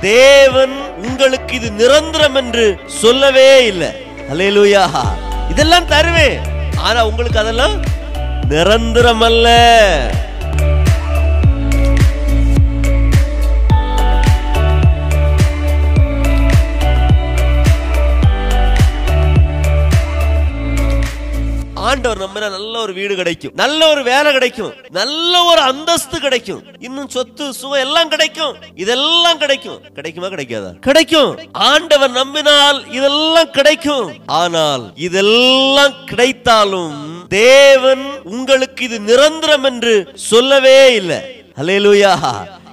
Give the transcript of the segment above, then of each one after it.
தேவன் உங்களுக்கு இது நிரந்தரம் என்று சொல்லவே இல்லை. அல்லேலூயா இதெல்லாம் தருவேன் ஆனா உங்களுக்கு அதெல்லாம் நிரந்தரம் அல்ல. ஆண்டவர் நம்பினா நல்ல ஒரு வீடு கிடைக்கும். நல்ல ஒரு வேலை கிடைக்கும். நல்ல ஒரு அந்தஸ்து கிடைக்கும். இன்னும் சொத்து சுவை எல்லாம் கிடைக்கும். இதெல்லாம் கிடைக்கும். கிடைக்குமா கிடைக்காதா? கிடைக்கும். ஆண்டவர் நம்பினால் இதெல்லாம் கிடைக்கும். ஆனால் இதெல்லாம் கிடைத்தாலும் தேவன் உங்களுக்கு இது நிரந்தரம் என்று சொல்லவே இல்லை. அல்லேலூயா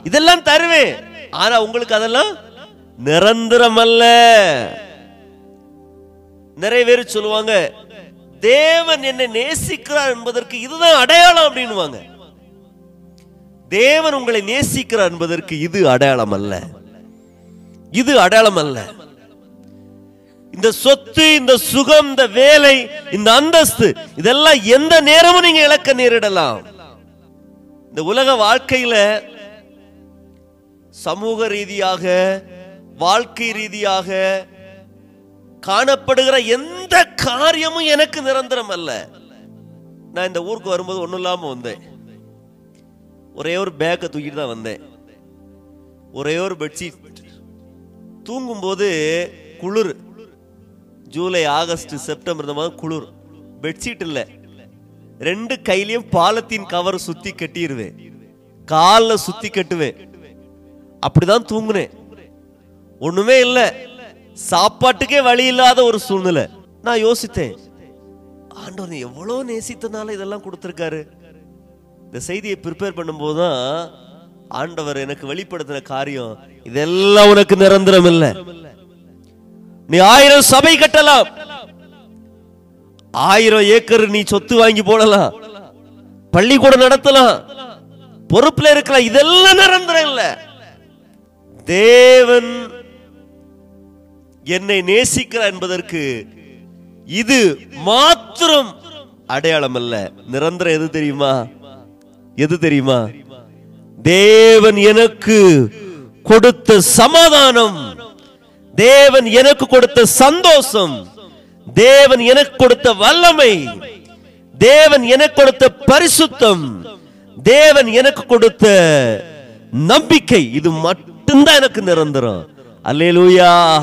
இதெல்லாம் தருவேன். ஆனா உங்களுக்கு அதெல்லாம் நிரந்தரம் அல்ல. நிறைய பேர் சொல்லுவாங்க தேவன் என்னை நேசிக்கிறார் என்பதற்கு இதுதான் அடையாளம் அப்படின்னுவாங்க. தேவன் உங்களை நேசிக்கிறார் என்பதற்கு இது அடையாளம் அல்ல. இது அடையாளம் அல்ல. இந்த சொத்து இந்த சுகம் இந்த வேலை இந்த அந்தஸ்து இதெல்லாம் எந்த நேரமும் நீங்க இழக்க நேரிடலாம். இந்த உலக வாழ்க்கையில சமூக ரீதியாக வாழ்க்கை ரீதியாக காணப்படுகிற எந்த காரியமும் எனக்கு நிரந்தரம் அல்ல நான் இந்த ஊருக்கு வரும்போது ஒண்ணும் இல்லாம வந்தேன். ஒரே ஒரு பேக்கை தூக்கிட்டு தான் வந்தேன். ஒரே ஒரு பெட்ஷீட் தூங்கும்போது குளிர். ஜூலை ஆகஸ்ட் செப்டம்பர் இந்த மாதிரி குளிர். பெட்ஷீட் இல்ல. ரெண்டு கையிலையும் பாலத்தின் கவர் சுத்தி கட்டிடுவேன் காலில் சுத்தி கட்டுவேன். அப்படிதான் தூங்குனேன். ஒண்ணுமே இல்லை. சாப்பாட்டுக்கே வழி இல்லாத ஒரு சூழ்நிலை. நான் யோசித்தேன் ஆண்டவர் நீ எவ்வளோ நேசித்தனால இதெல்லாம் கொடுத்துருக்காரு? இந்த செய்தியை ப்ரிப்பேர் பண்ணும்போது தான் ஆண்டவர் எனக்கு வெளிப்படுத்தின காரியம் இதெல்லாம் உனக்கு நிரந்தரம் இல்லை. நீ ஆயிரம் சபை கட்டலாம். ஆயிரம் ஏக்கர் நீ சொத்து வாங்கி போடலாம். பள்ளிக்கூடம் நடத்தலாம். பொறுப்புல இருக்கலாம். இதெல்லாம் நிரந்தரம் இல்ல. தேவன் என்னை நேசிக்கிறார் என்பதற்கு இது மாத்திரம். அடையாளம் அல்ல நிரந்தரம் எது தெரியுமா? எது தெரியுமா? தேவன் எனக்கு கொடுத்த சமாதானம். தேவன் எனக்கு கொடுத்த சந்தோஷம். தேவன் எனக்கு கொடுத்த வல்லமை. தேவன் எனக்கு கொடுத்த பரிசுத்தம். தேவன் எனக்கு கொடுத்த நம்பிக்கை. இது மட்டும்தான் எனக்கு நிரந்தரம். அல்லேலூயா.